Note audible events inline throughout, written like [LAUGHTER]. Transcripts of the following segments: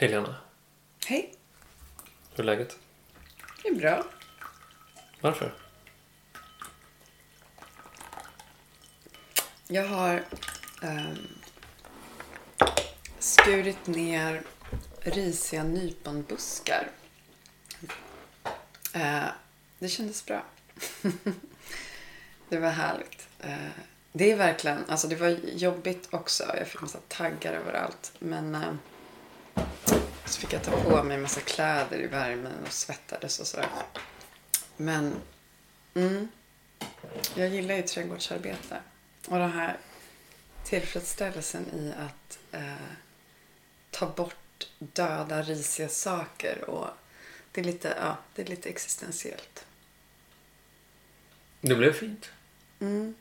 Hej Lena. Hej, Hur är läget? det är bra. Varför? Jag har ehm, skurit ner risiga nyponbuskar. Eh, det kändes bra. [LAUGHS] det var härligt. Eh, det är verkligen, alltså det var jobbigt också. Jag fick massa taggar överallt. Men eh, så fick jag ta på mig massa kläder i värmen och svettades och sådär. Men mm, jag gillar ju trädgårdsarbete. Och den här tillfredsställelsen i att eh, ta bort döda, risiga saker. Och det, är lite, ja, det är lite existentiellt. Det blev fint. Mm.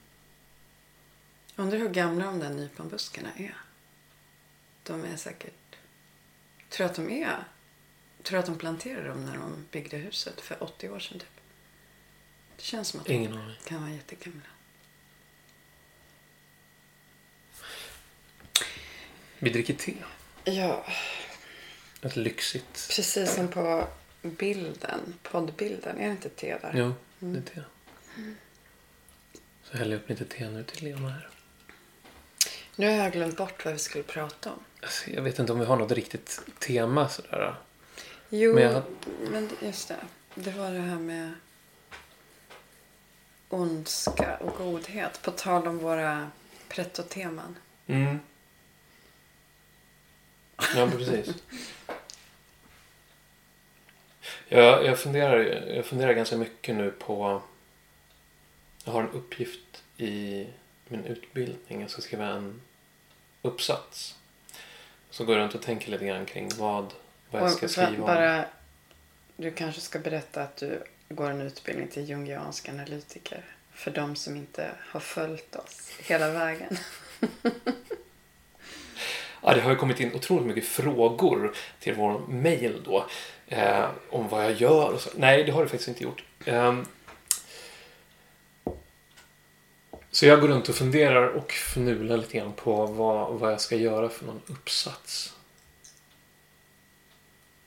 Undrar hur gamla de där nyponbuskarna är. De är säkert... Tror att de är... Tror att de planterade dem när de byggde huset för 80 år sedan typ. Det känns som att Ingen de kan vara jättegamla. Vi dricker te. Ja, Ett lyxigt. precis som på bilden, poddbilden. Är det inte te där? Jo, det är te. Så häller jag upp lite te nu till Lena här. Nu har jag glömt bort vad vi skulle prata om. Alltså, jag vet inte om vi har något riktigt tema sådär. Jo, Men men, jag- just det. Det var det här med ondska och godhet. På tal om våra pretto-teman. Mm. Ja, precis. Jag, jag, funderar, jag funderar ganska mycket nu på... Jag har en uppgift i min utbildning. Jag ska skriva en uppsats. Så går jag runt och tänker lite grann kring vad, vad jag ska skriva om. bara, du kanske ska berätta att du går en utbildning till jungiansk analytiker. För de som inte har följt oss hela vägen. [LAUGHS] Ja, det har ju kommit in otroligt mycket frågor till vår mail då. Eh, om vad jag gör och så. Nej, det har det faktiskt inte gjort. Ehm, så jag går runt och funderar och fnular lite grann på vad, vad jag ska göra för någon uppsats.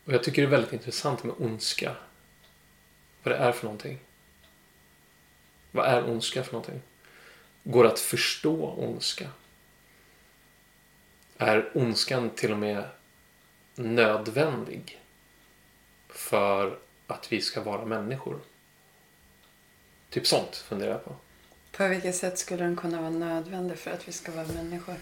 Och jag tycker det är väldigt intressant med ondska. Vad det är för någonting. Vad är ondska för någonting? Går det att förstå ondska? är ondskan till och med nödvändig för att vi ska vara människor? Typ sånt funderar jag på. På vilket sätt skulle den kunna vara nödvändig för att vi ska vara människor?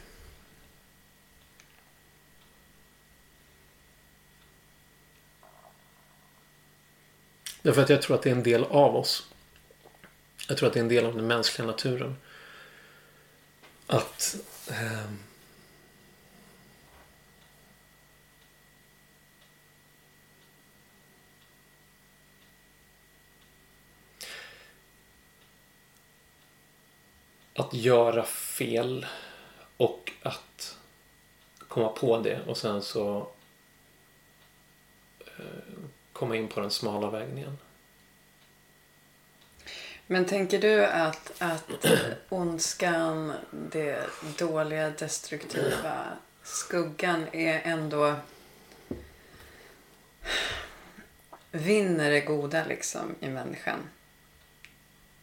Därför att jag tror att det är en del av oss. Jag tror att det är en del av den mänskliga naturen. Att eh, att göra fel och att komma på det och sen så eh, komma in på den smala vägen igen. Men tänker du att, att ondskan, det dåliga, destruktiva, skuggan är ändå vinner det goda liksom i människan?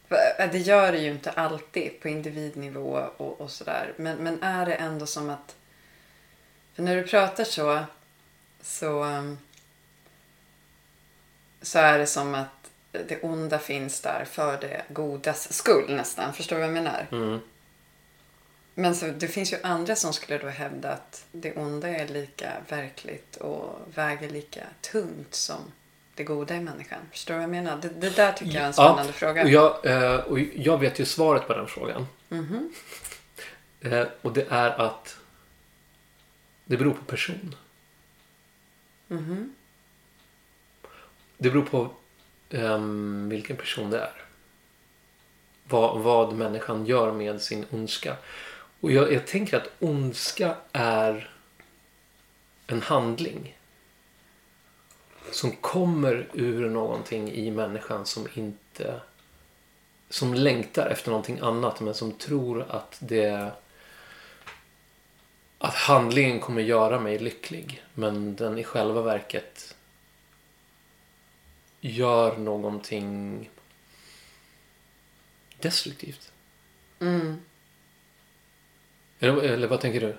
Det gör det ju inte alltid på individnivå och, och sådär. Men, men är det ändå som att... För när du pratar så, så, så är det som att det onda finns där för det godas skull nästan. Förstår du vad jag menar? Mm. Men så, det finns ju andra som skulle då hävda att det onda är lika verkligt och väger lika tungt som det goda i människan. Förstår du vad jag menar? Det, det där tycker jag är en spännande fråga. Och jag, eh, och jag vet ju svaret på den frågan. Mhm. Eh, och det är att det beror på person. Mhm. Det beror på ehm, vilken person det är. Vad, vad människan gör med sin ondska. Och jag, jag tänker att ondska är en handling. Som kommer ur någonting i människan som inte... Som längtar efter någonting annat men som tror att det att handlingen kommer göra mig lycklig. Men den i själva verket gör någonting destruktivt. Mm. Eller, eller vad tänker du?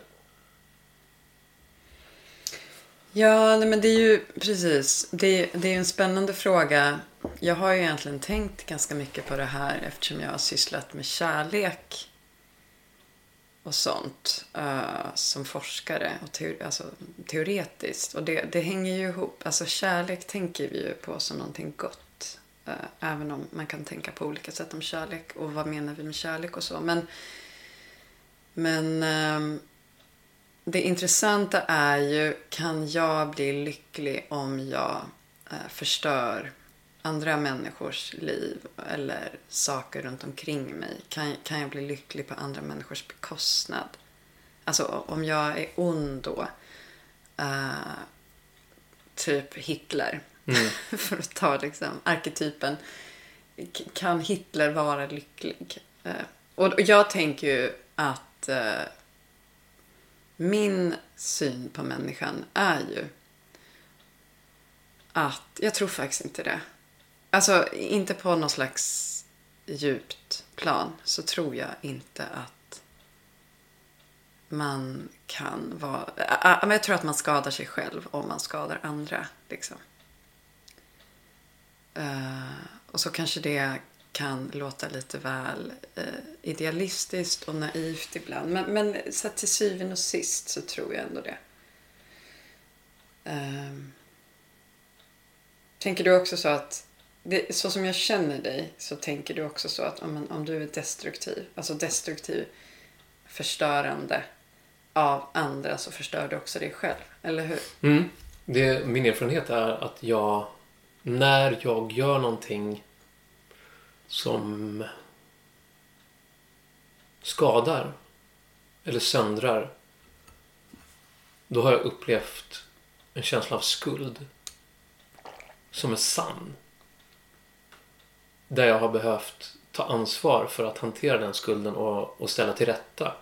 Ja, nej, men det är ju precis. Det, det är en spännande fråga. Jag har ju egentligen tänkt ganska mycket på det här eftersom jag har sysslat med kärlek och sånt uh, som forskare och teori, alltså, teoretiskt. Och det, det hänger ju ihop. Alltså kärlek tänker vi ju på som någonting gott. Uh, även om man kan tänka på olika sätt om kärlek och vad menar vi med kärlek och så. Men, men uh, det intressanta är ju, kan jag bli lycklig om jag förstör andra människors liv eller saker runt omkring mig? Kan, kan jag bli lycklig på andra människors bekostnad? Alltså om jag är ond då, uh, typ Hitler, mm. [LAUGHS] för att ta liksom arketypen. Kan Hitler vara lycklig? Uh, och jag tänker ju att uh, min syn på människan är ju att, jag tror faktiskt inte det. Alltså inte på något slags djupt plan så tror jag inte att man kan vara... Jag tror att man skadar sig själv om man skadar andra. Liksom. Eh, och så kanske det kan låta lite väl eh, idealistiskt och naivt ibland. Men, men så till syvende och sist så tror jag ändå det. Uh, tänker du också så att det, så som jag känner dig så tänker du också så att om, om du är destruktiv, alltså destruktiv, förstörande av andra så förstör du också dig själv, eller hur? Mm. Det, min erfarenhet är att jag, när jag gör någonting som skadar eller söndrar, då har jag upplevt en känsla av skuld som är sann där jag har behövt ta ansvar för att hantera den skulden och, och ställa till rätta.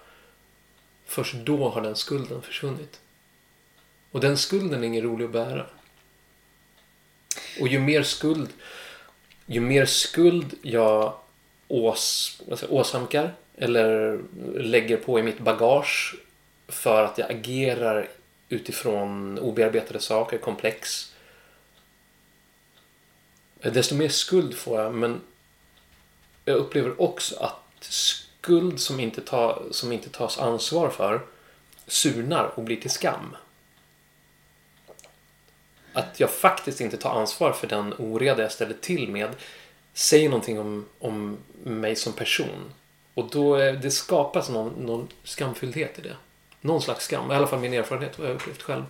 Först då har den skulden försvunnit. Och den skulden är ingen rolig att bära. Och ju mer skuld, ju mer skuld jag ås, alltså åsamkar eller lägger på i mitt bagage för att jag agerar utifrån obearbetade saker, komplex desto mer skuld får jag. Men jag upplever också att skuld som inte, ta, som inte tas ansvar för surnar och blir till skam. Att jag faktiskt inte tar ansvar för den oreda jag ställer till med säger någonting om, om mig som person. Och då är, det skapas någon, någon skamfylldhet i det. Någon slags skam. I alla fall min erfarenhet, vad jag upplevt själv.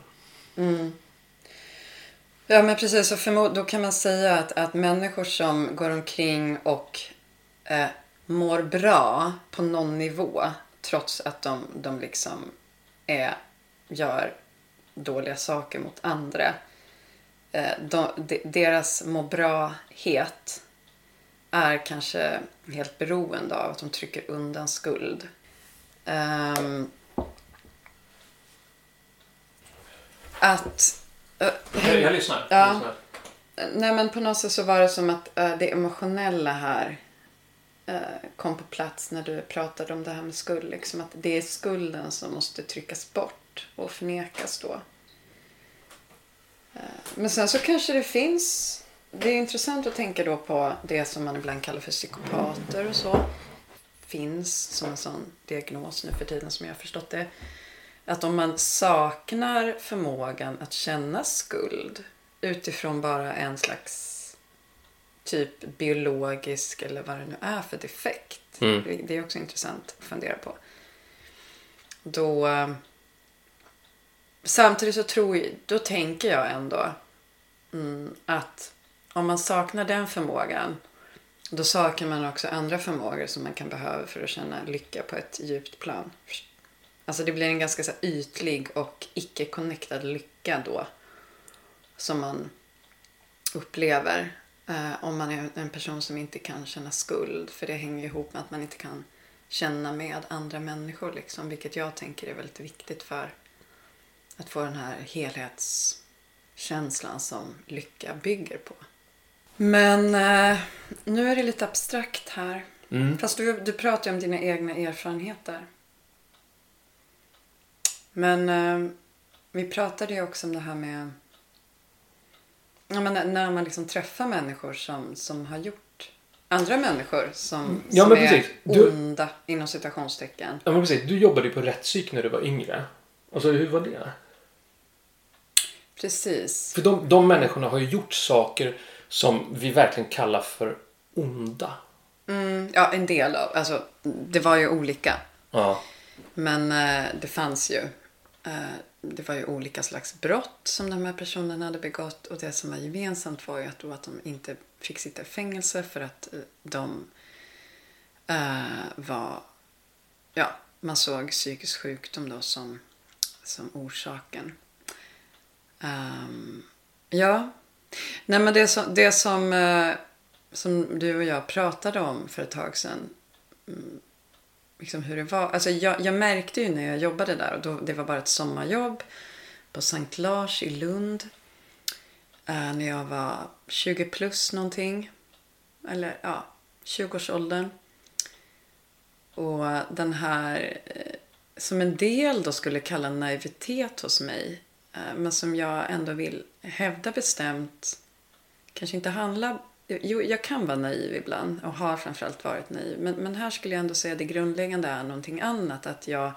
Mm. Ja men precis, och förmod, då kan man säga att, att människor som går omkring och eh, mår bra på någon nivå trots att de, de liksom är, gör dåliga saker mot andra. Eh, de, de, deras må bra-het är kanske helt beroende av att de trycker undan skuld. Um, att jag, jag lyssnar. Ja. Jag lyssnar. Nej men på något sätt så var det som att uh, det emotionella här uh, kom på plats när du pratade om det här med skuld. Liksom att det är skulden som måste tryckas bort och förnekas då. Uh, men sen så kanske det finns det är intressant att tänka då på det som man ibland kallar för psykopater och så. Finns som en sån diagnos nu för tiden som jag har förstått det. Att om man saknar förmågan att känna skuld utifrån bara en slags typ biologisk eller vad det nu är för defekt. Mm. Det är också intressant att fundera på. Då Samtidigt så tror jag, då tänker jag ändå mm, att om man saknar den förmågan då saknar man också andra förmågor som man kan behöva för att känna lycka på ett djupt plan. Alltså det blir en ganska så ytlig och icke-connectad lycka då. Som man upplever. Eh, om man är en person som inte kan känna skuld. För det hänger ihop med att man inte kan känna med andra människor. Liksom, vilket jag tänker är väldigt viktigt för att få den här helhetskänslan som lycka bygger på. Men eh, nu är det lite abstrakt här. Mm. Fast du, du pratar ju om dina egna erfarenheter. Men eh, vi pratade ju också om det här med ja, men när- man liksom träffar människor som, som har gjort andra människor som, Ja, som är. Du- onda inom citationstecken. Ja, men precis. Du jobbade ju på rättspsyk när du var yngre. Alltså, hur var det? Precis. För de, de människorna har ju gjort saker som vi verkligen kallar för onda. Mm, ja, en del av. Alltså, det var ju olika. Ja. Men eh, det fanns ju. Eh, det var ju olika slags brott som de här personerna hade begått. Och det som var gemensamt var ju att, att de inte fick sitta i fängelse för att eh, de eh, var... Ja, man såg psykisk sjukdom då som, som orsaken. Um, ja. Nej, men det som, det som, eh, som du och jag pratade om för ett tag sedan mm, liksom hur det var. Alltså jag, jag märkte ju när jag jobbade där, och då, det var bara ett sommarjobb på Sankt Lars i Lund. eh, när jag var 20 plus någonting. Eller ja, 20-årsåldern. Och den här, eh, som en del då skulle kalla naivitet hos mig. Eh, men som jag ändå vill hävda bestämt kanske inte handlar... Jo, jag kan vara naiv ibland och har framförallt varit naiv. Men, men här skulle jag ändå säga att det grundläggande är någonting annat. Att jag,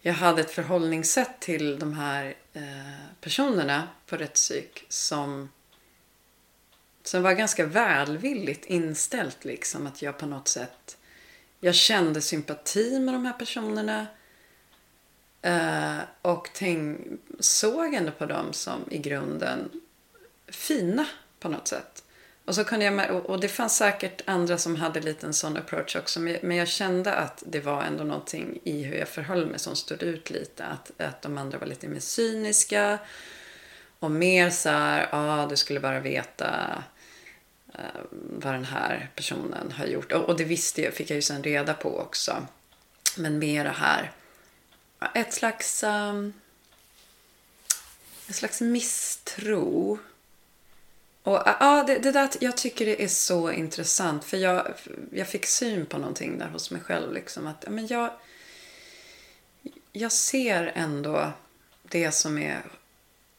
jag hade ett förhållningssätt till de här eh, personerna på rättspsyk som, som var ganska välvilligt inställt. Liksom, att jag på något sätt... Jag kände sympati med de här personerna. Eh, och tänk, såg ändå på dem som i grunden fina på något sätt. Och, så kunde jag, och det fanns säkert andra som hade lite en sån approach också. Men jag kände att det var ändå någonting i hur jag förhöll mig som stod ut lite. Att, att de andra var lite mer cyniska. Och mer så här, ja ah, du skulle bara veta eh, vad den här personen har gjort. Och, och det visste jag, fick jag ju sen reda på också. Men mera här, ett slags, um, ett slags misstro. Och eh, ja, det, det där, jag tycker det är så intressant. För jag, jag fick syn på någonting där hos mig själv. Liksom, att, men jag, jag ser ändå det som är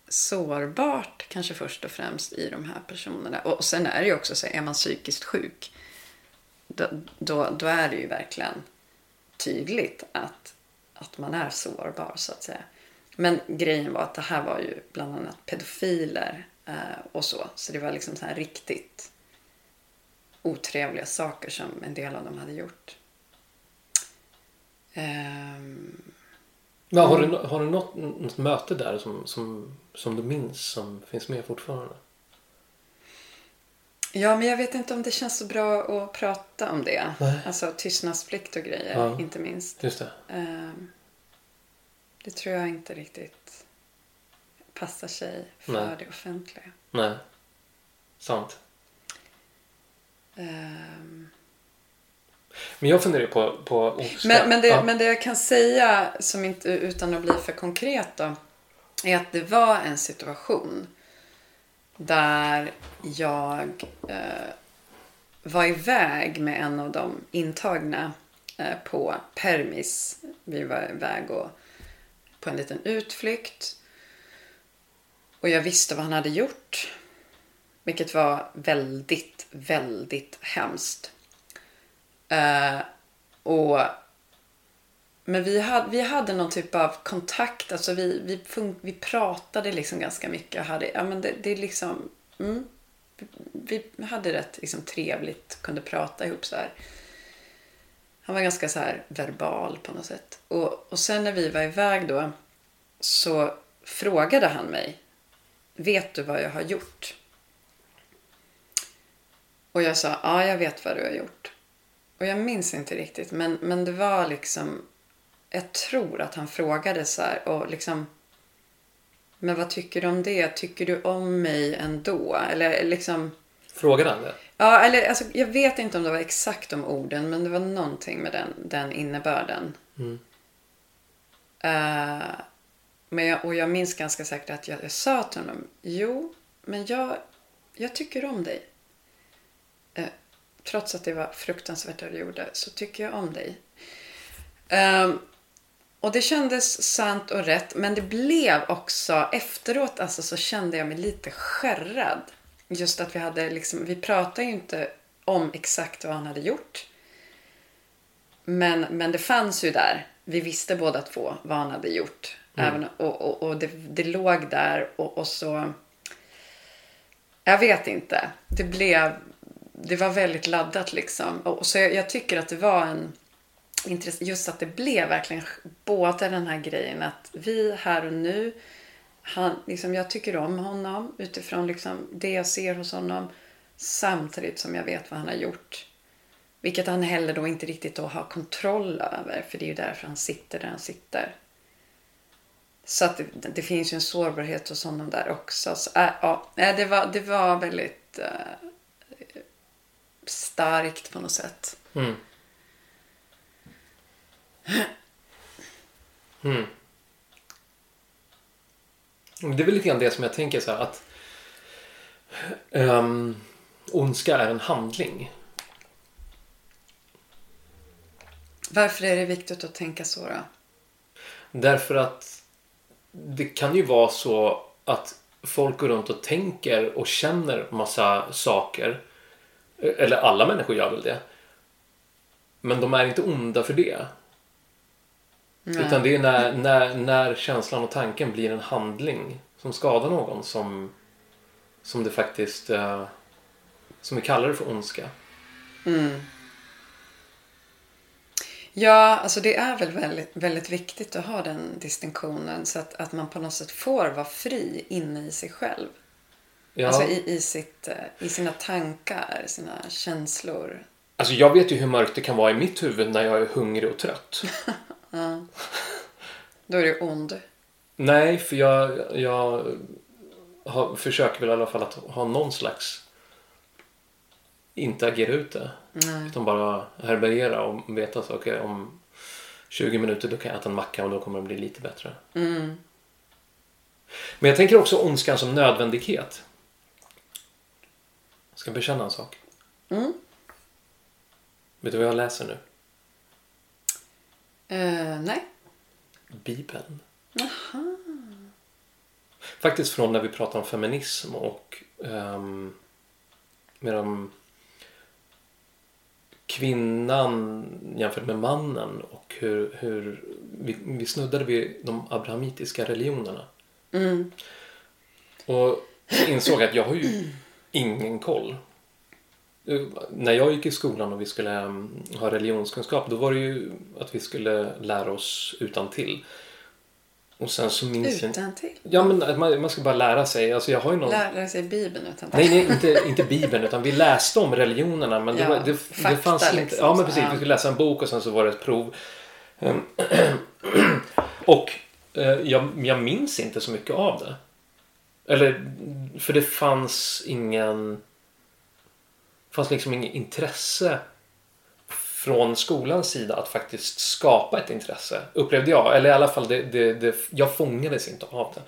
sårbart kanske först och främst i de här personerna. Och sen är det ju också så, är man psykiskt sjuk då, då, då är det ju verkligen tydligt att, att man är sårbar så att säga. Men grejen var att det här var ju bland annat pedofiler eh, och så. Så det var liksom så här riktigt otrevliga saker som en del av dem hade gjort. Ehm, Men har, du, har du något, något möte där som, som, som du minns som finns med fortfarande? Ja, men jag vet inte om det känns så bra att prata om det. Nej. Alltså tystnadsplikt och grejer, Ja. inte minst. Just det. Ehm, det tror jag inte riktigt passar sig för Nej. det offentliga. Nej. Sant. Ehm, Men jag funderar på, på. Men, men, det, ja. men det jag kan säga, som inte, utan att bli för konkret då, är att det var en situation där jag eh, var iväg med en av de intagna eh, på permis. Vi var iväg och, på en liten utflykt. Och jag visste vad han hade gjort. Vilket var väldigt, väldigt hemskt. Eh, och, men vi hade, vi hade någon typ av kontakt. Alltså vi, vi, fun- vi pratade liksom ganska mycket. och Hade, ja, men det, det är liksom, mm, vi, vi hade rätt liksom, trevligt. Kunde prata ihop så här. Han var ganska så här verbal på något sätt. Och, och sen när vi var iväg då så frågade han mig. Vet du vad jag har gjort? Och jag sa, ja jag vet vad du har gjort. Och jag minns inte riktigt, men, men det var liksom... Jag tror att han frågade så här och liksom... Men vad tycker du om det? Tycker du om mig ändå? Eller liksom... Frågade han det? Ja, eller alltså, jag vet inte om det var exakt de orden, men det var någonting med den, den innebörden. Mm. Eh, men jag, och jag minns ganska säkert att jag, jag sa till honom, jo, men jag, jag tycker om dig. Eh, trots att det var fruktansvärt det du gjorde, så tycker jag om dig. Ehm, och det kändes sant och rätt, men det blev också efteråt alltså, så kände jag mig lite skärrad. Just att vi hade liksom, vi pratade ju inte om exakt vad han hade gjort. Men, men det fanns ju där. Vi visste båda två vad han hade gjort. Även, och och, och det, det låg där och, och så... Jag vet inte. Det blev... Det var väldigt laddat liksom. Och, så jag, jag tycker att det var en... Just att det blev verkligen båda den här grejen att vi här och nu han, liksom, jag tycker om honom utifrån liksom, det jag ser hos honom samtidigt som jag vet vad han har gjort. Vilket han heller då inte riktigt då har kontroll över för det är ju därför han sitter där han sitter. Så att det, det finns ju en sårbarhet hos honom där också. Så, äh, ja, äh, det, var, det var väldigt äh, starkt på något sätt. Mm. Mm. Det är väl lite grann det som jag tänker så här att um, ondska är en handling. Varför är det viktigt att tänka så då? Därför att det kan ju vara så att folk går runt och tänker och känner massa saker. Eller alla människor gör väl det. Men de är inte onda för det. Nej. Utan det är när, när, när känslan och tanken blir en handling som skadar någon som, som det faktiskt eh, som vi kallar det för ondska. Mm. Ja, alltså det är väl väldigt, väldigt viktigt att ha den distinktionen så att, att man på något sätt får vara fri inne i sig själv. Ja, Alltså i, i, sitt, eh, i sina tankar, sina känslor. Alltså, jag vet ju hur mörkt det kan vara i mitt huvud när jag är hungrig och trött. [LAUGHS] Ja. Då är du ond. Nej, för jag, jag har, försöker väl i alla fall att ha någon slags inte agera ut det. Nej. Utan bara härbärgera och veta att okej, om 20 minuter då kan jag äta en macka och då kommer det bli lite bättre. Mm. Men jag tänker också ondskan som nödvändighet. Jag ska bekänna en sak. Mm. Vet du vad jag läser nu? Eh, nej. Bibeln. Aha. Faktiskt från när vi pratar om feminism och um, med de kvinnan jämfört med mannen och hur, hur vi, vi snuddade vid de abrahamitiska religionerna. Mm. Och så insåg att jag har ju ingen koll. När jag gick i skolan och vi skulle um, ha religionskunskap då var det ju att vi skulle lära oss utan till. Och sen så minns Utan till. Ja men man, man ska bara lära sig. Alltså jag har ju någon... Lära sig Bibeln utan till. Nej, nej inte, inte Bibeln utan vi läste om religionerna men det, Ja, var, det, det fakta fanns inte... liksom, ja men precis, ja. vi skulle läsa en bok och sen så var det ett prov. Ehm, [CLEARS THROAT] och eh, jag, jag minns inte så mycket av det. Eller, för det fanns ingen... Fanns liksom inget intresse från skolans sida att faktiskt skapa ett intresse. Upplevde jag. Eller i alla fall, det, det, det, jag fångades inte av det.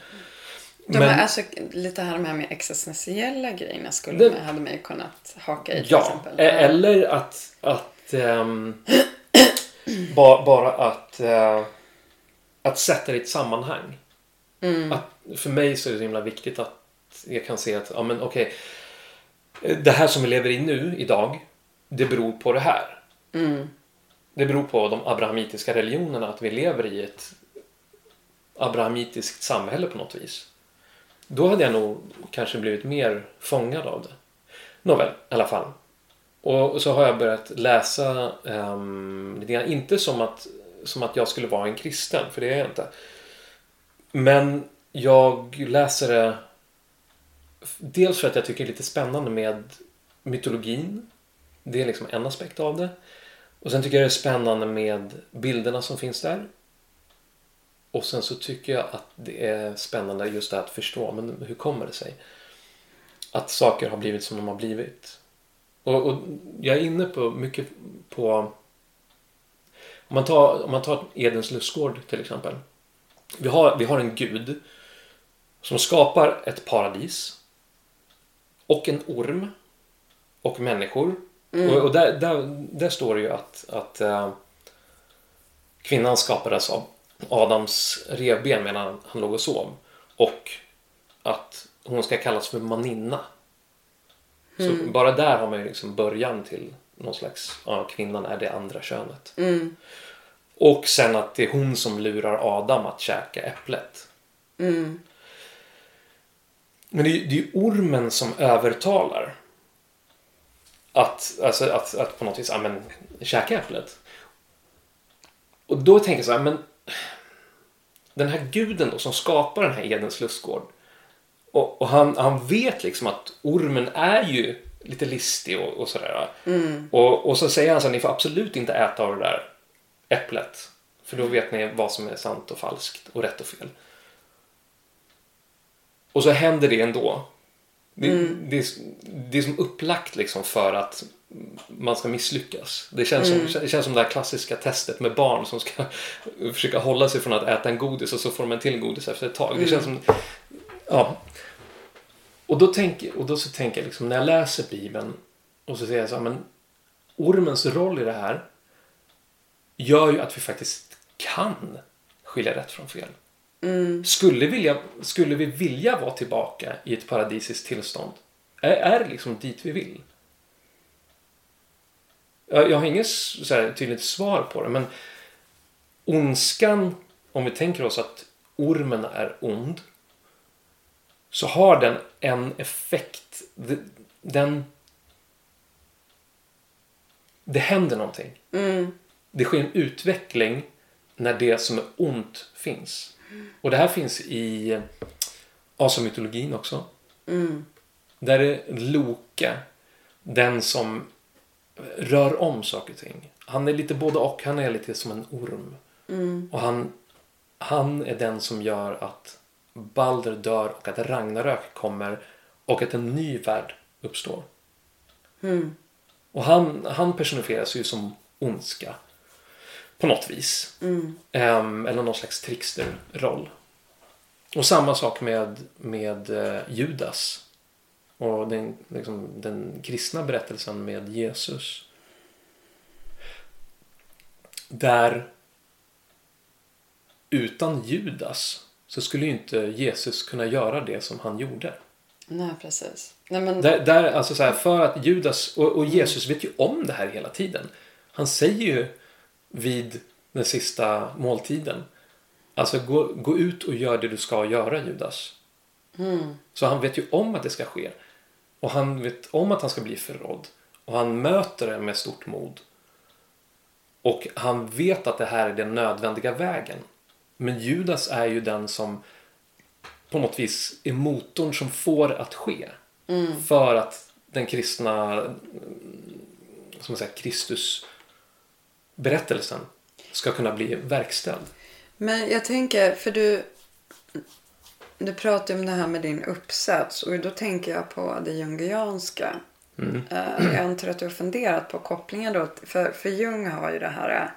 De Men- här, alltså, lite här här med existentiella grejerna skulle Det- hade man ju kunnat haka i till Ja, exempel. e- eller att, att ehm, ba, bara att, eh, att sätta det i ett sammanhang. Mm. Att, för mig så är det så himla viktigt att jag kan se att, ja men okej, eh, det här som vi lever i nu, idag, det beror på det här. Mm. Det beror på de abrahamitiska religionerna, att vi lever i ett abrahamitiskt samhälle på något vis. Då hade jag nog kanske blivit mer fångad av det. Nåväl, i alla fall. Och så har jag börjat läsa um, lite grann, inte som att, som att jag skulle vara en kristen, för det är jag inte. Men jag läser det dels för att jag tycker det är lite spännande med mytologin. Det är liksom en aspekt av det. Och sen tycker jag det är spännande med bilderna som finns där. Och sen så tycker jag att det är spännande just det här att förstå, men hur kommer det sig? att saker har blivit som de har blivit. Och, och jag är inne på mycket på... Om man tar, om man tar Edens lustgård till exempel. Vi har, vi har en gud som skapar ett paradis och en orm och människor. Och, och där, där, där står det ju att, att eh, kvinnan skapades av Adams revben medan han låg och sov. Och att hon ska kallas för maninna. Så bara där har man ju liksom början till någon slags, ja, kvinnan är det andra könet. Mm. Och sen att det är hon som lurar Adam att käka äpplet. Mm. Men det är ju det är ju ormen som övertalar. Att, alltså, att, att på något vis, ja men, käka äpplet. Och då tänker jag så här, men den här guden då som skapar den här Edens lustgård. Och, och han, han vet liksom att ormen är ju lite listig och, och sådär. Och, och så säger han så här, ni får absolut inte äta av det där äpplet. För då vet ni vad som är sant och falskt och rätt och fel. Och så händer det ändå. Det, det, är, det är som upplagt liksom för att man ska misslyckas. Det känns, som, det känns som det här klassiska testet med barn som ska [LAUGHS] försöka hålla sig från att äta en godis och så får de en till godis efter ett tag. Det känns som... Ja. Och då, tänker, och då så tänker jag liksom, när jag läser Bibeln och så säger jag så här, men ormens roll i det här gör ju att vi faktiskt kan skilja rätt från fel. Skulle, vilja, skulle vi vilja vara tillbaka i ett paradisiskt tillstånd? Är, är det liksom dit vi vill? Jag, jag har inget så här tydligt svar på det, men ondskan, om vi tänker oss att ormen är ond, så har den en effekt. Den... Det händer någonting. Det sker en utveckling när det som är ont finns. Och det här finns i asamytologin också. Där är Loke den som rör om saker och ting. Han är lite både och. Han är lite som en orm. Och han, han är den som gör att Balder dör och att Ragnarök kommer och att en ny värld uppstår. Och han, han personifieras ju som ondska. På något vis. Ehm, eller någon slags tricksterroll. Och samma sak med, med eh, Judas. Och den, liksom, den kristna berättelsen med Jesus. Där utan Judas så skulle ju inte Jesus kunna göra det som han gjorde. Nej, precis. Nej, men, Där, där, alltså så här, för att Judas och, och Jesus vet ju om det här hela tiden. Han säger ju vid den sista måltiden. Alltså gå, gå ut och gör det du ska göra Judas. Så han vet ju om att det ska ske. Och han vet om att han ska bli förrådd. Och han möter det med stort mod. Och han vet att det här är den nödvändiga vägen. Men Judas är ju den som på något vis är motorn som får att ske. För att den kristna som man säger, Kristus berättelsen ska kunna bli verkställd. Men jag tänker, för du, du pratar om det här med din uppsats och då tänker jag på det jungianska. Eh, Jag antar att du har funderat på kopplingen då. För, för Jung har ju det här eh,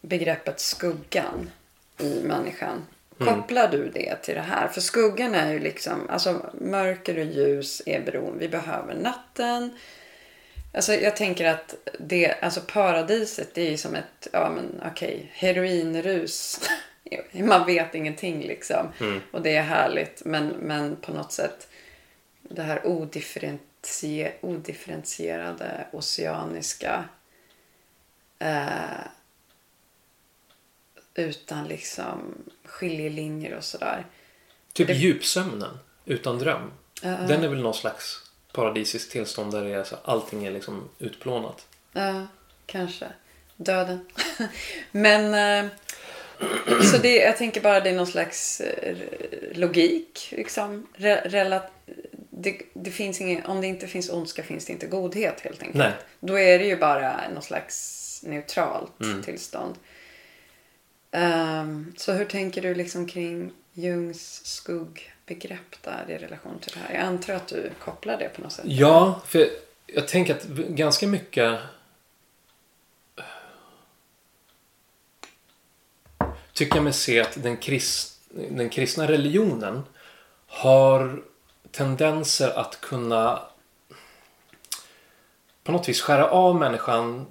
begreppet skuggan i människan. Kopplar du det till det här? För skuggan är ju liksom, alltså mörker och ljus är beroende. Vi behöver natten. Alltså jag tänker att det, alltså paradiset det är ju som ett, ja men okej, heroinrus. [LAUGHS] Man vet ingenting liksom. Och det är härligt. Men, men på något sätt det här odifferentie, odifferentierade oceaniska eh, utan liksom skiljelinjer och sådär. Typ Det- djupsömnen utan dröm. Ja. Den är väl någon slags paradisiskt tillstånd där det är så, allting är liksom utplånat. Ja, kanske. Döden. [LAUGHS] Men eh, så det, jag tänker bara det är någon slags eh, logik. Liksom. Re, rela, det, det finns ingen, om det inte finns ondska finns det inte godhet helt enkelt. Nej. Då är det ju bara någon slags neutralt tillstånd. Ehm, så hur tänker du liksom kring Jungs begrepp där i relation till det här? Jag antar att du kopplar det på något sätt. Ja, för jag tänker att ganska mycket tycker jag mig se att den, krist, den kristna religionen har tendenser att kunna på något vis skära av människan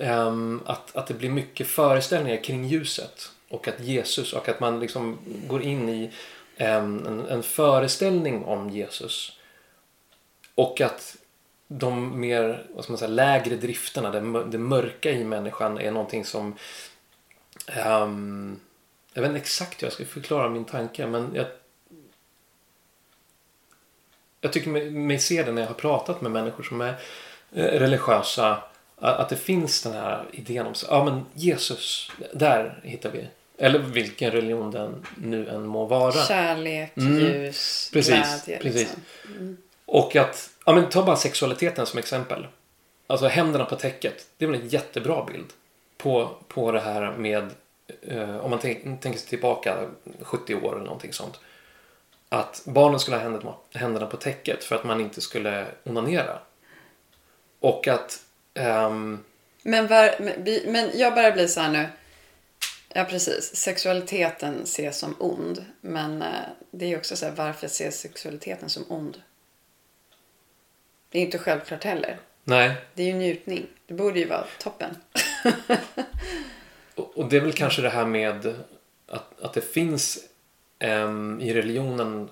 um, att, att det blir mycket föreställningar kring ljuset och att Jesus och att man liksom går in i en, en, en föreställning om Jesus och att de mer vad ska man säga, lägre drifterna, det, det mörka i människan är någonting som um, jag vet inte exakt hur jag ska förklara min tanke men jag jag tycker mig, mig se det när jag har pratat med människor som är eh, religiösa. Att det finns den här idén om ja men Jesus, där hittar vi. Eller vilken religion den nu än må vara. Kärlek, mm. ljus, precis, glädje. Precis. Liksom. Mm. Och att, ja men ta bara sexualiteten som exempel. Alltså händerna på täcket. Det är väl en jättebra bild. På, på det här med, eh, om man tänker sig tillbaka 70 år eller någonting sånt att barnen skulle ha händerna på täcket för att man inte skulle onanera. Och att... Um... Men, var, men jag bara blir så här nu. Ja, precis. Sexualiteten ses som ond. Men eh, det är också så här, varför ses sexualiteten som ond? Det är inte självklart heller. Nej. Det är ju njutning. Det borde ju vara toppen. och det är väl kanske det här med att, att det finns um, i religionen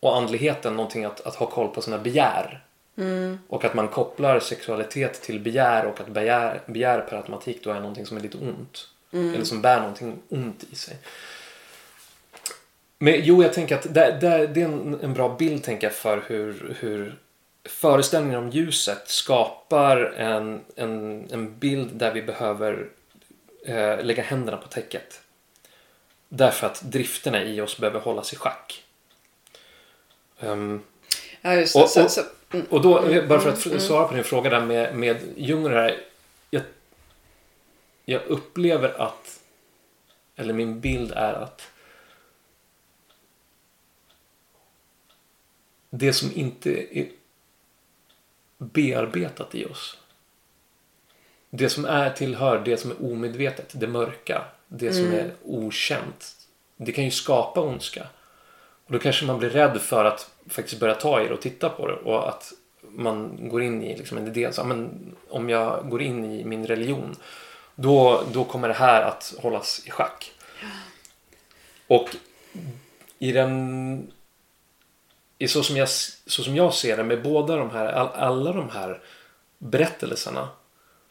och andligheten någonting att, att ha koll på sina begär. Mm. Och att man kopplar sexualitet till begär och att begär, begär per automatik då är någonting som är lite ont. Mm. Eller som bär någonting ont i sig. Men jo, jag tänker att det, det, det är en, en, bra bild tänker jag för hur, hur föreställningen om ljuset skapar en, en, en bild där vi behöver eh, lägga händerna på täcket. Därför att drifterna i oss behöver hållas i schack. Um, ja, just det. Och, så, så, mm, och då, bara för att mm, svara på din fråga där med, med Jung här. Jag, jag upplever att, eller min bild är att det som inte är bearbetat i oss. Det som är tillhör det som är omedvetet, det mörka, det som mm. är okänt. Det kan ju skapa ondska. Och då kanske man blir rädd för att faktiskt börja ta i det och titta på det och att man går in i liksom en idé. Så, men om jag går in i min religion då, då kommer det här att hållas i schack. Och i den i så som, jag, så som jag ser det med båda de här, all, alla de här berättelserna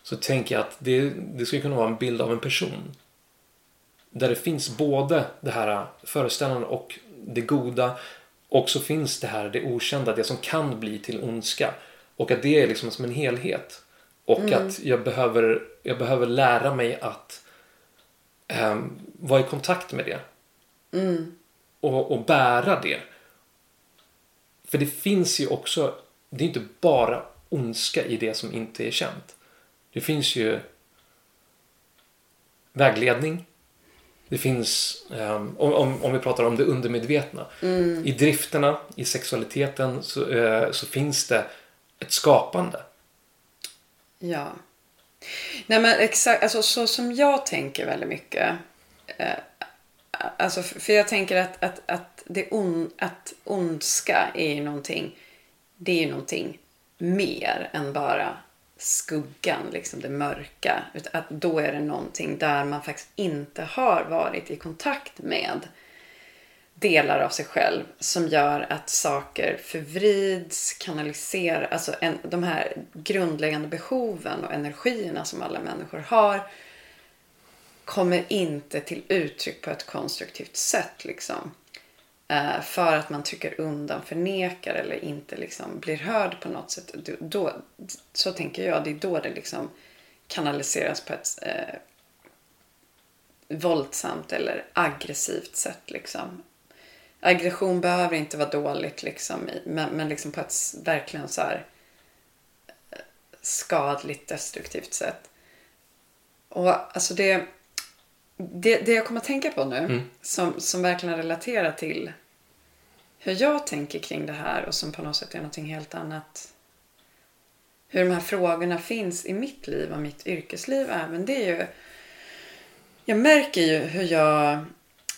så tänker jag att det, det skulle kunna vara en bild av en person. Där det finns både det här föreställande och det goda och så finns det här det okända, det som kan bli till ondska. Och att det är liksom som en helhet. Och mm. att jag behöver, jag behöver lära mig att um, vara i kontakt med det. Mm. Och, och bära det. För det finns ju också, det är inte bara ondska i det som inte är känt. Det finns ju vägledning. Det finns, um, om, om vi pratar om det undermedvetna. Mm. I drifterna, i sexualiteten så, uh, så finns det ett skapande. Ja. Nej men exakt, alltså så som jag tänker väldigt mycket. Eh, alltså för jag tänker att, att, att, det on, att ondska är ju någonting, det är ju någonting mer än bara skuggan, liksom det mörka. Att då är det någonting där man faktiskt inte har varit i kontakt med delar av sig själv som gör att saker förvrids, kanaliseras. alltså en, de här grundläggande behoven och energierna som alla människor har kommer inte till uttryck på ett konstruktivt sätt. Liksom. Eh, för att man trycker undan, förnekar eller inte liksom blir hörd på något sätt. Då, så tänker jag, det är då det liksom kanaliseras på ett eh, våldsamt eller aggressivt sätt. Liksom. Aggression behöver inte vara dåligt liksom, men, men liksom på ett verkligen så här eh, skadligt, destruktivt sätt. Och alltså det det, det jag kommer att tänka på nu, Mm. som, som verkligen relaterar till hur jag tänker kring det här och som på något sätt är någonting helt annat. Hur de här frågorna finns i mitt liv och mitt yrkesliv även. Det är ju... Jag märker ju hur jag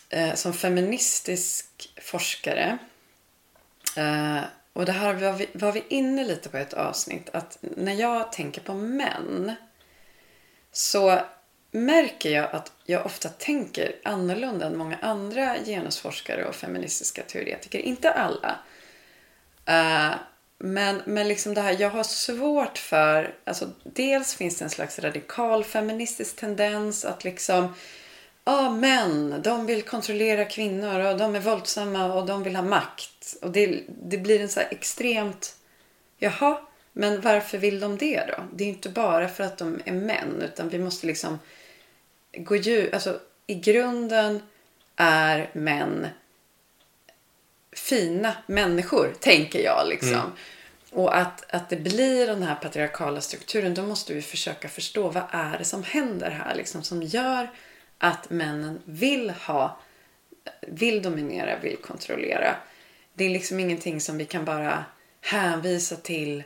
eh, som feministisk forskare eh, och det här var vi, var vi inne lite på i ett avsnitt. Att när jag tänker på män så märker jag att jag ofta tänker annorlunda än många andra genusforskare och feministiska teoretiker. Inte alla. Uh, men, men liksom det här, jag har svårt för, alltså dels finns det en slags radikal feministisk tendens att liksom, ja män, de vill kontrollera kvinnor och de är våldsamma och de vill ha makt. Och det, det blir en så här extremt, jaha, men varför vill de det då? Det är ju inte bara för att de är män utan vi måste liksom gå djup, alltså i grunden är män fina människor, tänker jag liksom. Och att, att det blir den här patriarkala strukturen, då måste vi försöka förstå vad är det som händer här liksom, som gör att männen vill ha, vill dominera, vill kontrollera. Det är liksom ingenting som vi kan bara hänvisa till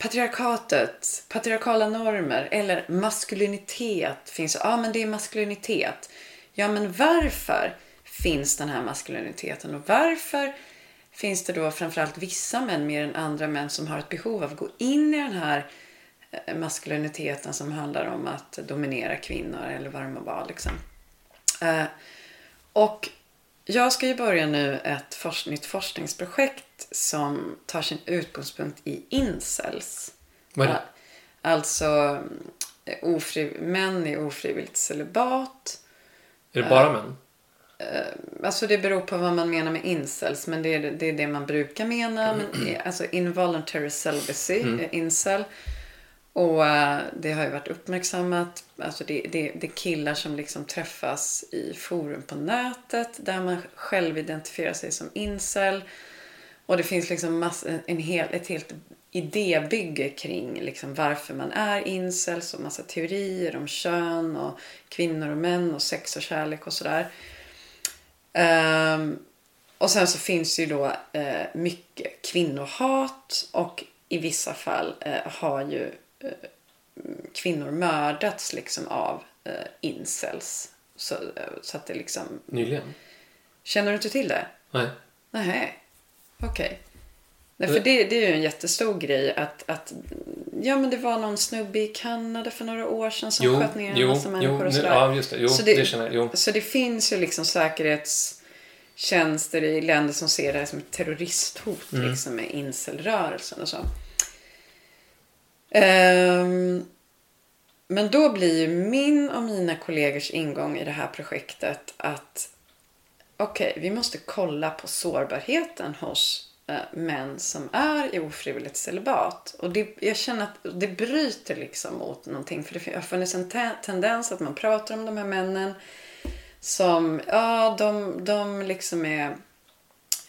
patriarkatet, patriarkala normer eller maskulinitet finns. Ja, men det är maskulinitet. Ja, men varför finns den här maskuliniteten och varför finns det då framförallt vissa män mer än andra män som har ett behov av att gå in i den här eh, maskuliniteten som handlar om att dominera kvinnor eller vad det må vara. Liksom. Eh, och jag ska ju börja nu ett forsk nytt forskningsprojekt som tar sin utgångspunkt i incels. Vad är det? Alltså eh, ofri, män i ofrivilligt celibat. Är det bara män? Alltså det beror på vad man menar med incels, men det är det, är det man brukar mena. Men, eh, [CLEARS THROAT] alltså involuntary celibacy, mm. incel. Och eh, det har ju varit uppmärksammat. Alltså det, det, det är killar som liksom träffas i forum på nätet där man själv identifierar sig som incel. Och det finns liksom mass, en hel, ett helt idébygge kring liksom varför man är incels och massa teorier om kön och kvinnor och män och sex och kärlek och sådär. Um, och sen så finns det ju då eh, mycket kvinnohat och i vissa fall eh, har ju kvinnor mördats liksom av incels. Så, så att det liksom... Nyligen? Känner du inte till det? Nej. Nej, okej. Okay. för det, det är ju en jättestor grej att, att Ja men det var någon snubbe i Kanada för några år sedan som Jo, sköt ner en massa människor och sådär. ja just det. Jo, Så det, det- känner jag. Jo. Så det finns ju liksom säkerhetstjänster i länder som ser det här som ett terroristhot Mm. liksom med incelrörelsen och så. Um, men då blir ju min och mina kollegors ingång i det här projektet att okej, vi måste kolla på sårbarheten hos eh, män som är i ofrivilligt celibat. Och det, jag känner att det bryter liksom mot någonting. För det har funnits en te- tendens att man pratar om de här männen som, ja, de, de liksom är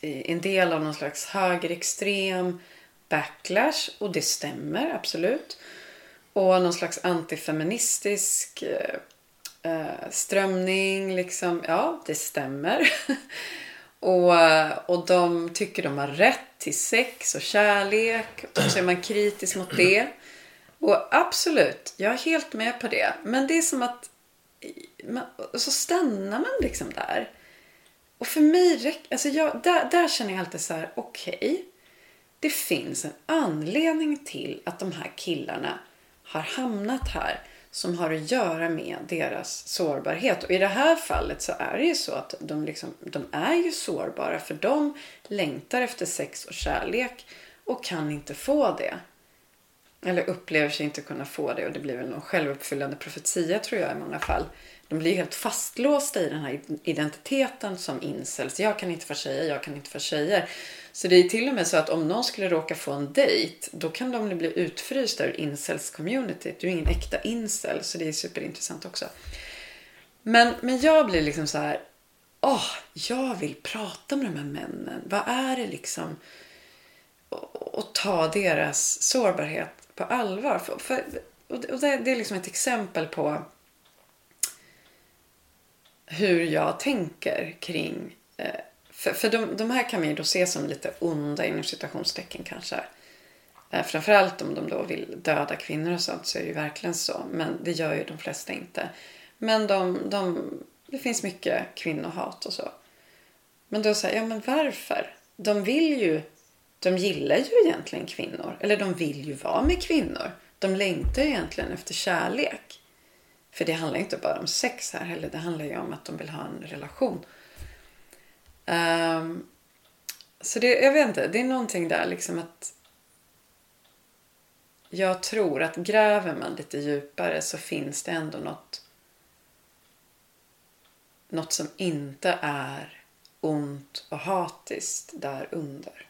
en del av någon slags högerextrem backlash. Och det stämmer, absolut. Och någon slags antifeministisk eh, eh strömning. Liksom. Ja, det stämmer. [LAUGHS] och, och de tycker de har rätt till sex och kärlek. Och så är man kritisk mot det. Och absolut, jag är helt med på det. Men det är som att man, så stannar man liksom där. Och för mig räcker, alltså jag, där, där känner jag alltid så här, okej det finns en anledning till att de här killarna har hamnat här som har att göra med deras sårbarhet. Och i det här fallet så är det ju så att de, liksom, de är ju sårbara för de längtar efter sex och kärlek och kan inte få det. Eller upplever sig inte kunna få det och det blir väl någon självuppfyllande profetia tror jag i många fall. De blir helt fastlåsta i den här identiteten som incels. Jag kan inte få tjejer, jag kan inte få tjejer. Så det är till och med så att om någon skulle råka få en dejt då kan de bli utfrysta ur incels community. Du är ingen äkta incel så det är superintressant också. Men, men jag blir liksom så här. Åh, jag vill prata med de här männen. Vad är det liksom? Och, och ta deras sårbarhet på allvar. För, för, och det, och det är liksom ett exempel på hur jag tänker kring... Eh, för för de, de här kan man ju då se som lite onda inom citationstecken kanske. Eh, framförallt om de då vill döda kvinnor och sånt så är det ju verkligen så. Men det gör ju de flesta inte. Men de, de, det finns mycket kvinnohat och så. Men då säger jag, ja men varför? De vill ju, de gillar ju egentligen kvinnor. Eller de vill ju vara med kvinnor. De längtar ju egentligen efter kärlek. För det handlar inte bara om sex här heller. Det handlar ju om att de vill ha en relation. Um, så det, jag vet inte, det är någonting där liksom att jag tror att gräver man lite djupare så finns det ändå något något som inte är ont och hatiskt där under.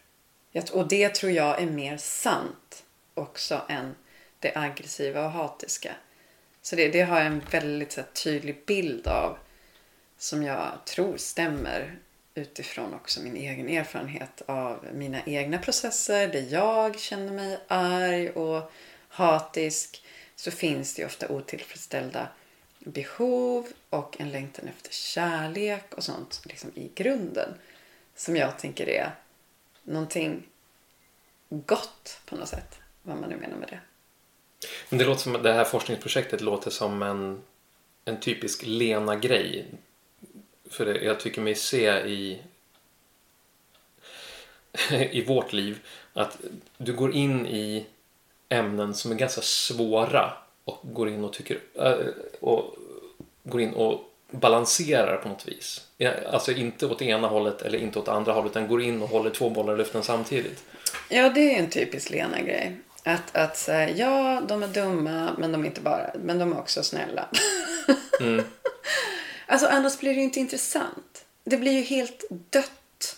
Och det tror jag är mer sant också än det aggressiva och hatiska. Så det, det har jag en väldigt så här, tydlig bild av som jag tror stämmer utifrån också min egen erfarenhet av mina egna processer där jag känner mig arg och hatisk så finns det ofta otillfredsställda behov och en längtan efter kärlek och sånt liksom i grunden som jag tänker är någonting gott på något sätt. Vad man nu menar med det. Men det låter som att det här forskningsprojektet låter som en, en typisk Lena-grej. För det, jag tycker mig se i, [LAUGHS] i vårt liv att du går in i ämnen som är ganska svåra och går in och tycker äh, och går in och balanserar på något vis. Alltså inte åt ena hållet eller inte åt andra hållet utan går in och håller två bollar i luften samtidigt. Ja, det är en typisk Lena-grej. Att, att säga, ja, de är dumma, men de är inte bara, men de är också snälla. Mm. [LAUGHS] alltså annars blir det ju inte intressant. Det blir ju helt dött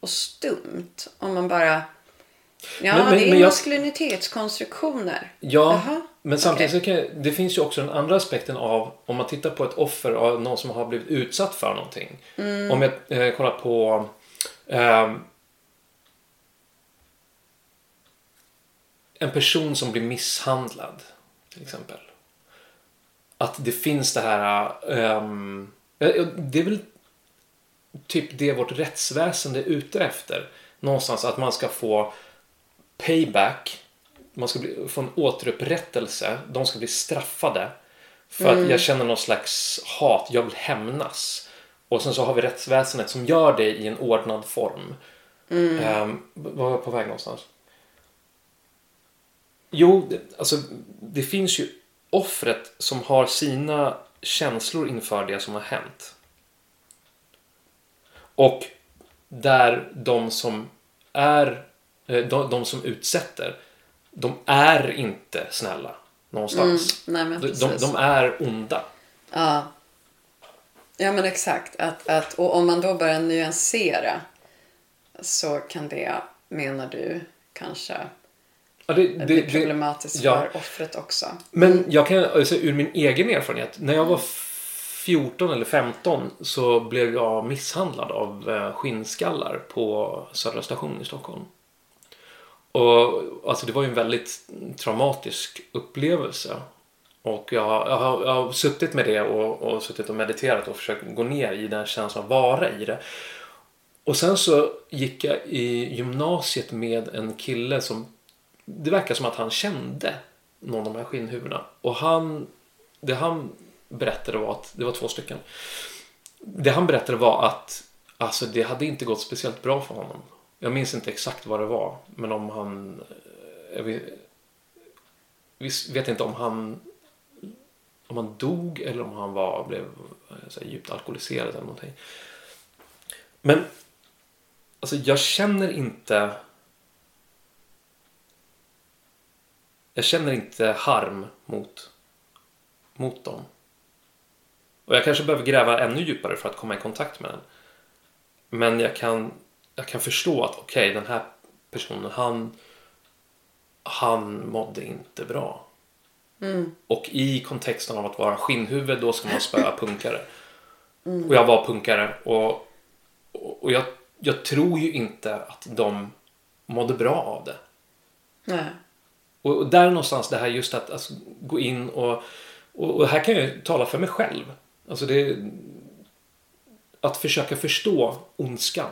och stumt om man bara, ja, men, men, det är jag... maskulinitetskonstruktioner. Ja, Jaha. men samtidigt okay. så kan, det finns ju också den andra aspekten av om man tittar på ett offer av någon som har blivit utsatt för någonting. Mm. Om jag eh, kollar på eh, en person som blir misshandlad till exempel. Att det finns det här... Um, det är väl typ det vårt rättsväsende är ute efter. Någonstans att man ska få payback. Man ska bli, få en återupprättelse. De ska bli straffade. För mm. att jag känner någon slags hat. Jag vill hämnas. Och sen så har vi rättsväsendet som gör det i en ordnad form. Mm. Um, var jag på väg någonstans? Jo, alltså det finns ju offret som har sina känslor inför det som har hänt. Och där de som är eh, de, de som utsätter de är inte snälla någonstans. Mm, nej, de, de, de, är onda. Ja. Ja men exakt. Att, att, och om man då börjar nyansera så kan det, menar du, kanske Ja, det, det, blir problematiskt ja. för offret också. Men jag kan, alltså, ur min egen erfarenhet. När jag var 14 eller 15 så blev jag misshandlad av eh, skinnskallar på Södra station i Stockholm. Och alltså det var ju en väldigt traumatisk upplevelse. Och jag, jag, har, jag har suttit med det och, och suttit och mediterat och försökt gå ner i den känslan, vara i det. Och sen så gick jag i gymnasiet med en kille som det verkar som att han kände någon av de här skinnhuvudena. Och han, det han berättade var att, det var två stycken. Det han berättade var att alltså, det hade inte gått speciellt bra för honom. Jag minns inte exakt vad det var. Men om han... Eh, jag vet, vet inte om han om han dog eller om han var, blev eh, så här, djupt alkoholiserad eller någonting. Men alltså jag känner inte jag känner inte harm mot, mot dem. Och jag kanske behöver gräva ännu djupare för att komma i kontakt med den. Men jag kan, jag kan förstå att okej, okay, den här personen, han, han mådde inte bra. Mm. Och i kontexten av att vara skinnhuvud, då ska man [LAUGHS] spöa punkare. Mm. Och jag var punkare och, och jag, jag tror ju inte att de mådde bra av det. Nej. Och, där någonstans det här just att alltså, gå in och, och, och här kan jag tala för mig själv. Alltså det, att försöka förstå ondskan.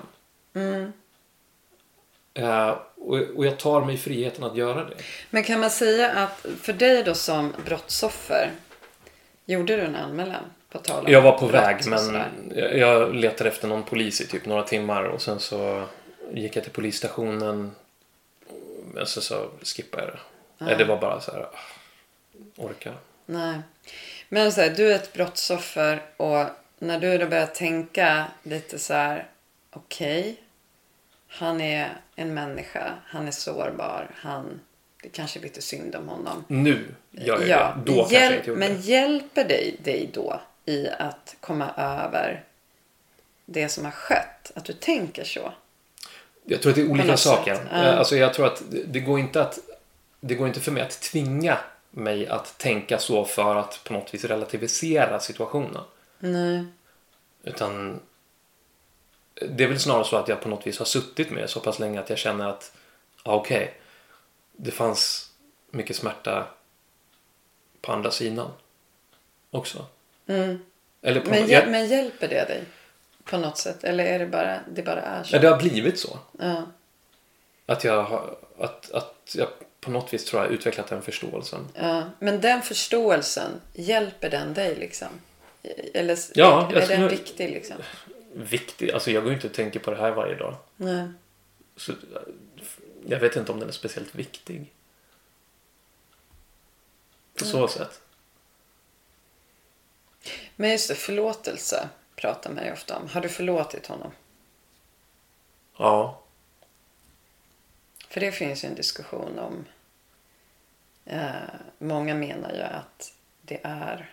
Eh, och, och jag tar mig friheten att göra det. Men kan man säga att för dig då som brottsoffer, gjorde du en anmälan? På tal om Jag var på väg och men jag jag letade efter någon polis i typ några timmar och sen så gick jag till polisstationen. Men sen så skippade jag det. Nej, det var bara så här, ah, orka. Nej. Men så här, du är ett brottsoffer och när du då börjar tänka lite så här, okej, han är en människa, han är sårbar, han, det kanske är lite synd om honom. Nu gör jag det. Då kanske jag hjälp, inte gjorde men hjälper dig, dig då i att komma över det som har skett? Att du tänker så? Jag tror att det är olika saker. sätt, ja. Alltså jag tror att det går inte att det går inte för mig att tvinga mig att tänka så för att på något vis relativisera situationen. Nej. Utan det är väl snarare så att jag på något vis har suttit med det så pass länge att jag känner att ja, okej, det fanns mycket smärta på andra sidan också. Eller på, Mm. Men, jag, hjäl- men hjälper det dig på något sätt? Eller är det bara, det bara är så? ja, det har blivit så. Ja. Att jag, har, att, att jag på något vis tror jag utvecklat den förståelsen. Ja, men den förståelsen, hjälper den dig liksom? Eller Ja, är jag den viktig liksom? Viktig, alltså jag går ju inte och tänker på det här varje dag. Nej. Så, jag vet inte om den är speciellt viktig. På så sätt. Men just det, förlåtelse pratar man ju ofta om. Har du förlåtit honom? Ja. För det finns ju en diskussion om... Eh, många menar ju att det är...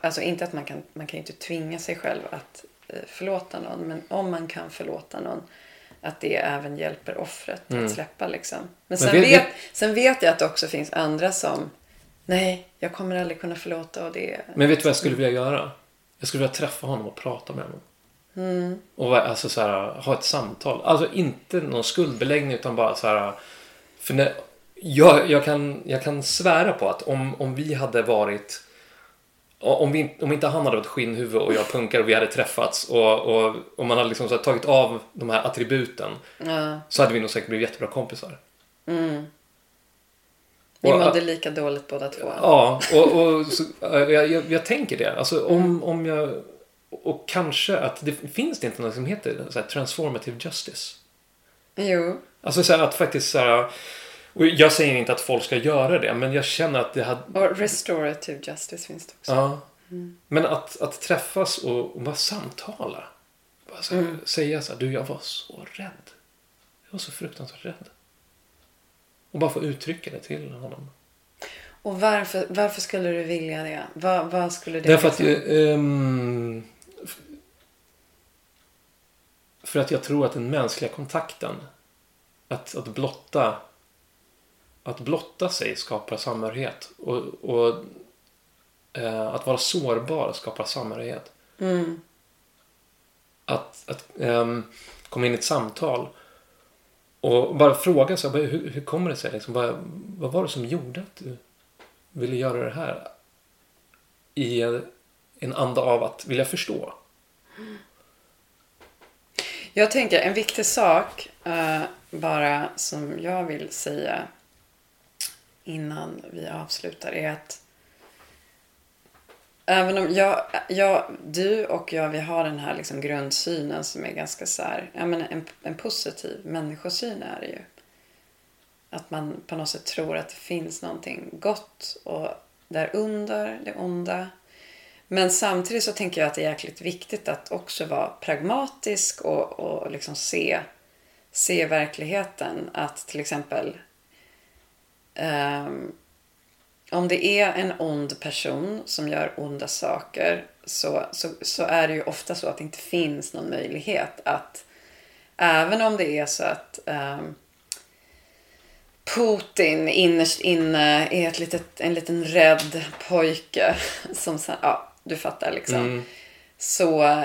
Alltså inte att man kan, man kan inte tvinga sig själv att eh, förlåta någon. Men om man kan förlåta någon. Att det även hjälper offret att släppa liksom. Men sen, vet- vet, vet- sen vet jag att det också finns andra som... Nej, jag kommer aldrig kunna förlåta och det... Men vet du vad jag skulle vilja göra? Jag skulle vilja träffa honom och prata med honom. Och vara- alltså så här, ha ett samtal. Alltså inte någon skuldbeläggning utan bara så här. För när, jag, jag, kan, jag kan svära på att om, om vi hade varit om, vi, om inte han hade varit skinnhuvud och jag punkar och vi hade träffats och, och, och man hade liksom tagit av de här attributen Ja, så hade vi nog säkert blivit jättebra kompisar. ni Och- mådde lika dåligt båda två. Ja, och, och så, jag, jag, jag tänker det. Alltså om, om jag... Och kanske att det finns det inte något som heter så transformative justice. Jo. Alltså så att faktiskt så här, och jag säger inte att folk ska göra det, men jag känner att det hade... Och restorative justice finns det också. Ja. Men att, att träffas och, och bara samtala. Bara så här, Säga så här, du jag var så rädd. Jag var så fruktansvärt rädd. Och bara få uttrycka det till honom. Och varför, varför skulle du vilja det? Vad, vad skulle det Därför att liksom- f- För att jag tror att den mänskliga kontakten, att, att blotta att blotta sig skapar samhörighet. Och, och eh, att vara sårbar skapar samhörighet. Mm. Att, att ehm, komma in i ett samtal och bara fråga sig, bara, hur, hur kommer det sig? Liksom, vad, vad var det som gjorde att du ville göra det här? I en, anda av att vilja förstå. Jag tänker en viktig sak uh, bara som jag vill säga innan vi avslutar är att även om jag, jag, du och jag, vi har den här liksom grundsynen som är ganska så här, jag menar, en, en positiv människosyn är det ju. Att man på något sätt tror att det finns någonting gott och där under det onda. Men samtidigt så tänker jag att det är jäkligt viktigt att också vara pragmatisk och, och liksom se, se verkligheten. Att till exempel um, om det är en ond person som gör onda saker så, så, så är det ju ofta så att det inte finns någon möjlighet att även om det är så att um, Putin innerst inne är ett litet, en liten rädd pojke [LAUGHS] som sen, ja, du fattar liksom. Mm. Så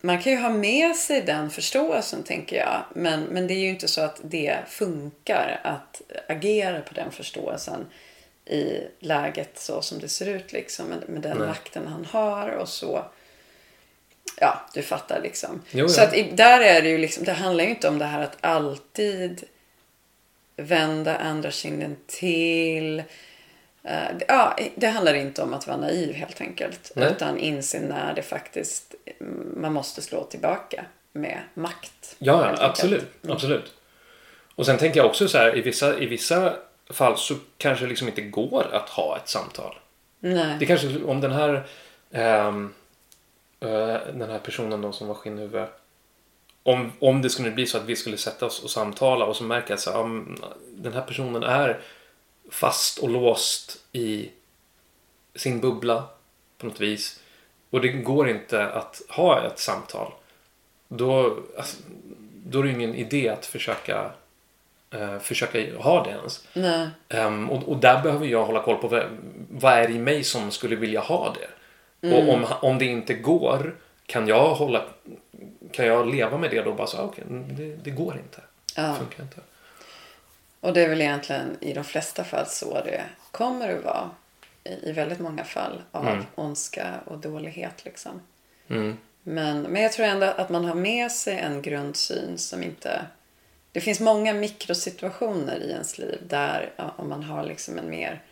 man kan ju ha med sig den förståelsen tänker jag. Men, men det är ju inte så att det funkar att agera på den förståelsen i läget så som det ser ut liksom. Med, med den Nej. makten han har och så. Ja, du fattar liksom. Jo, Så ja. att i, där är det ju liksom, det handlar ju inte om det här att alltid vända andra kinden till. Det- ja, det handlar inte om att vara naiv helt enkelt. Nej. Utan inse när det faktiskt, mm, man måste slå tillbaka med makt. Ja, ja enkelt. absolut. absolut. Och sen tänker jag också så här, i vissa, i vissa fall så kanske det liksom inte går att ha ett samtal. Nej. Det kanske, om den här ehm, eh, den här personen då som var skinnhuvud om, om det skulle bli så att vi skulle sätta oss och samtala och så märker jag att ja, den här personen är fast och låst i sin bubbla på något vis och det går inte att ha ett samtal då, alltså, då är det ingen idé att försöka eh, försöka ha det ens. Nej. Ehm, och, och där behöver jag hålla koll på vad, vad är det i mig som skulle vilja ha det. Och om, om det inte går kan jag hålla kan jag leva med det då bara så okej det, det går inte. Ja. Det funkar inte. Och det är väl egentligen i de flesta fall så det kommer att vara. I, i väldigt många fall av Mm. ondska och dålighet liksom. Mm. Men, men jag tror ändå att man har med sig en grundsyn som inte... Det finns många mikrosituationer i ens liv där om man har liksom en mer...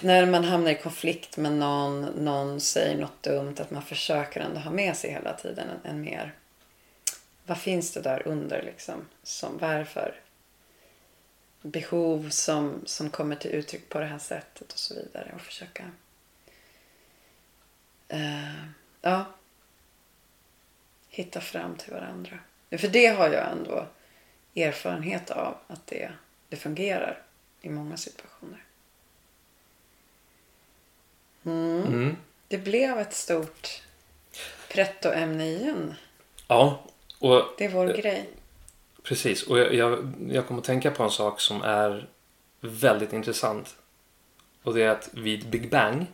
När man hamnar i konflikt med någon, någon säger något dumt, att man försöker ändå ha med sig hela tiden en, en mer... Vad finns det där under liksom? Som, varför? Behov som, som kommer till uttryck på det här sättet och så vidare. Och försöka... Eh, ja. Hitta fram till varandra. För det har jag ändå erfarenhet av att det, det fungerar i många situationer. Mm. Mm. Det blev ett stort pretto-ämne igen. Ja, och Det är vår grej. Precis. Och jag, jag, jag kommer att tänka på en sak som är väldigt intressant. Och det är att vid Big Bang,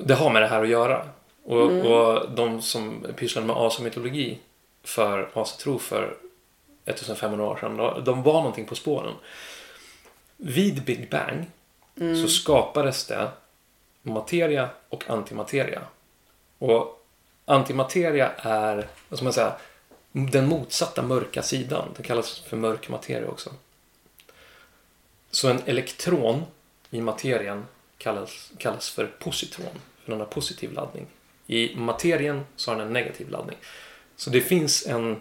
det har med det här att göra. Och, och de som pysslade med asomytologi för asatro för 1500 år sedan, då- de var någonting på spåren. Vid Big Bang så skapades det materia och antimateria. Och antimateria är, vad ska man säga, den motsatta mörka sidan. Den kallas för mörk materia också. Så en elektron i materien kallas, kallas för positron. För den har positiv laddning. I materien så har den en negativ laddning. Så det finns en,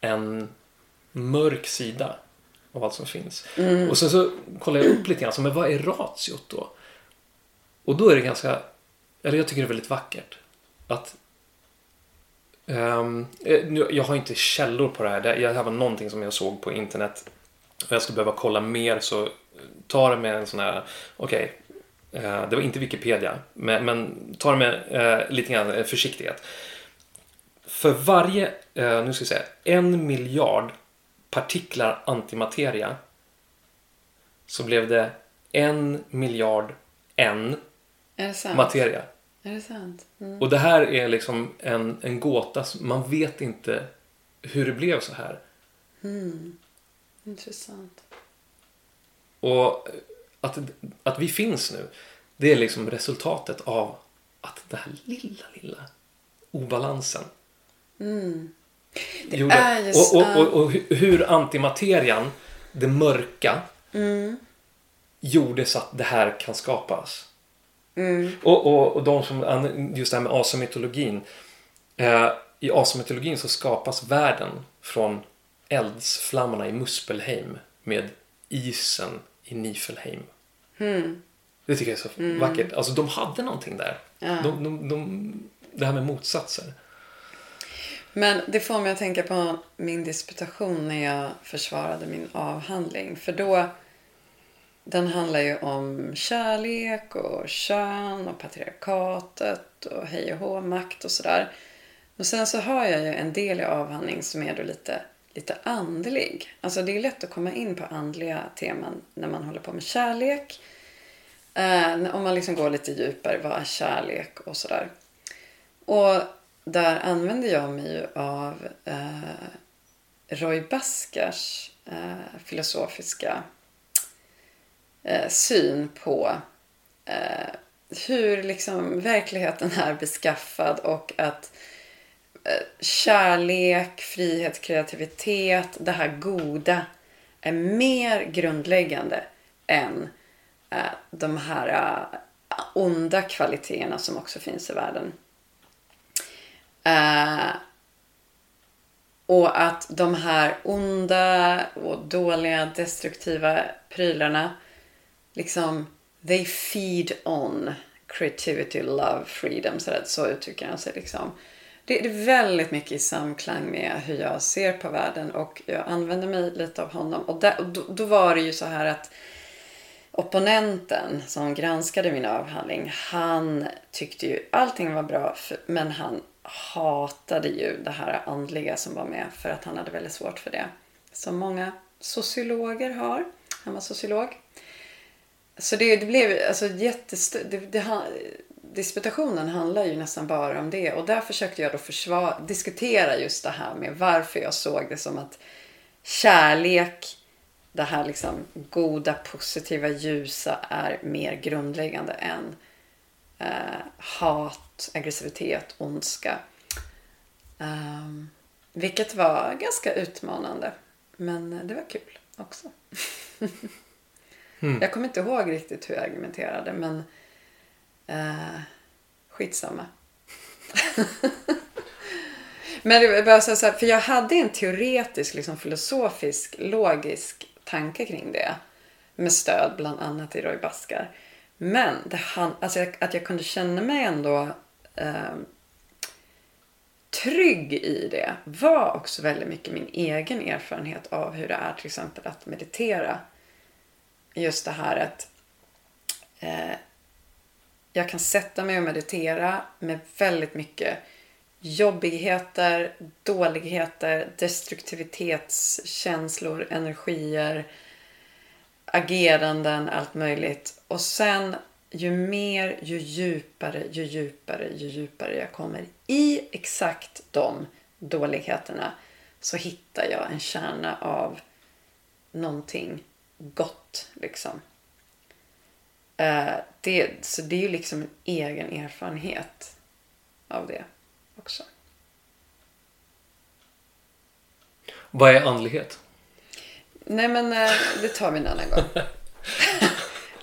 en mörk sida av allt som finns. Och sen så kollar jag upp lite grann, så, men vad är ratiot då? Och då är det ganska, eller jag tycker det är väldigt vackert. Att eh, nu- jag har inte källor på det här. Det här var någonting som jag såg på internet. Och jag ska behöva kolla mer så ta det med en sån här, okej, eh, det var inte Wikipedia, men, men ta det med eh, lite grann försiktighet. För varje, eh, nu ska vi säga, en miljard partiklar antimateria så blev det en miljard en materia. Är det sant? Mm. Och det här är liksom en, en gåta. Man vet inte hur det blev så här. Intressant. Och att, att vi finns nu, det är liksom resultatet av att den här lilla, lilla obalansen Det gjorde. är ju och, och, och, och hu- hur antimaterian, det mörka, Mm. gjorde så att det här kan skapas. Mm. Och, och, och de som, just det här med asomytologin. Eh, I asomytologin så skapas världen från eldsflammorna i Muspelheim med isen i Nifelheim. Mm. Det tycker jag är så vackert. Alltså de hade någonting där. Ja. De, de, de, det här med motsatser. Men det får mig att tänka på min disputation när jag försvarade min avhandling. För då, den handlar ju om kärlek och kön och patriarkatet och hej och hå, makt och sådär. Men sen så har jag ju en del i avhandling som är då lite, lite andlig. Alltså det är lätt att komma in på andliga teman när man håller på med kärlek. Eh, om man liksom går lite djupare, vad är kärlek och sådär. Och där använder jag mig ju av eh, Roy Baskers eh, filosofiska eh, syn på eh, hur liksom verkligheten är beskaffad och att eh, kärlek, frihet, kreativitet, det här goda är mer grundläggande än eh, de här eh, onda kvaliteterna som också finns i världen. Och att de här onda och dåliga destruktiva prylarna liksom they feed on creativity, love, freedom. Så, där, så uttrycker han sig liksom. Det, det är väldigt mycket i samklang med hur jag ser på världen och jag använder mig lite av honom. Och, där, och då, då var det ju så här att opponenten som granskade min avhandling, han tyckte ju allting var bra för, men han hatade ju det här andliga som var med för att han hade väldigt svårt för det. Som många sociologer har. Han var sociolog. Så det, det blev alltså jättestort. Det, det, disputationen handlar ju nästan bara om det och där försökte jag då försvara, diskutera just det här med varför jag såg det som att kärlek, det här liksom goda, positiva, ljusa är mer grundläggande än eh, hat, aggressivitet, ondska. Um, vilket var ganska utmanande. Men det var kul också. [LAUGHS] mm. Jag kommer inte ihåg riktigt hur jag argumenterade men eh, skitsamma. [LAUGHS] men det var bara så här, för jag hade en teoretisk, liksom filosofisk, logisk tanke kring det. Med stöd bland annat i Roy Baskar. Men det han, alltså att jag kunde känna mig ändå eh, trygg i det var också väldigt mycket min egen erfarenhet av hur det är till exempel att meditera. Just det här att eh, jag kan sätta mig och meditera med väldigt mycket jobbigheter, dåligheter, destruktivitetskänslor, energier, ageranden, allt möjligt. Och sen ju mer, ju djupare, ju djupare, ju djupare jag kommer i exakt de dåligheterna så hittar jag en kärna av någonting gott liksom. Uh, det, så det är ju liksom en egen erfarenhet av det också. Vad är andlighet? Nej men uh, det tar vi en annan gång. [LAUGHS]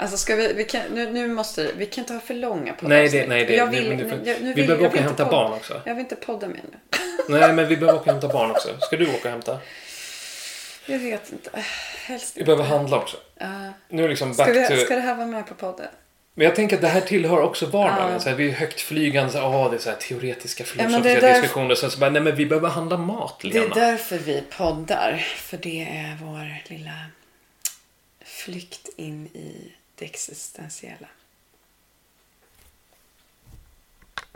Alltså ska vi, vi kan, nu, nu måste vi kan inte ha för långa poddar. Nej, det, nej, det, jag vill, nu, nu, jag, nu vi behöver åka och hämta barn också. Jag vill inte podda mer nu. nej, men vi behöver åka och hämta barn också. Ska du åka och hämta? Jag vet inte. Helst Vi behöver handla också. Uh, nu är liksom back ska, vi, to... ska det här vara med på podden? Men jag tänker att det här tillhör också vardagen. Uh. Så här, vi är högt flygande, så, oh, det är så här teoretiska filosofiska ja, därför... diskussioner. Sen så bara, nej men vi behöver handla mat, Lena. Det är därför vi poddar. För det är vår lilla flykt in i det existentiella.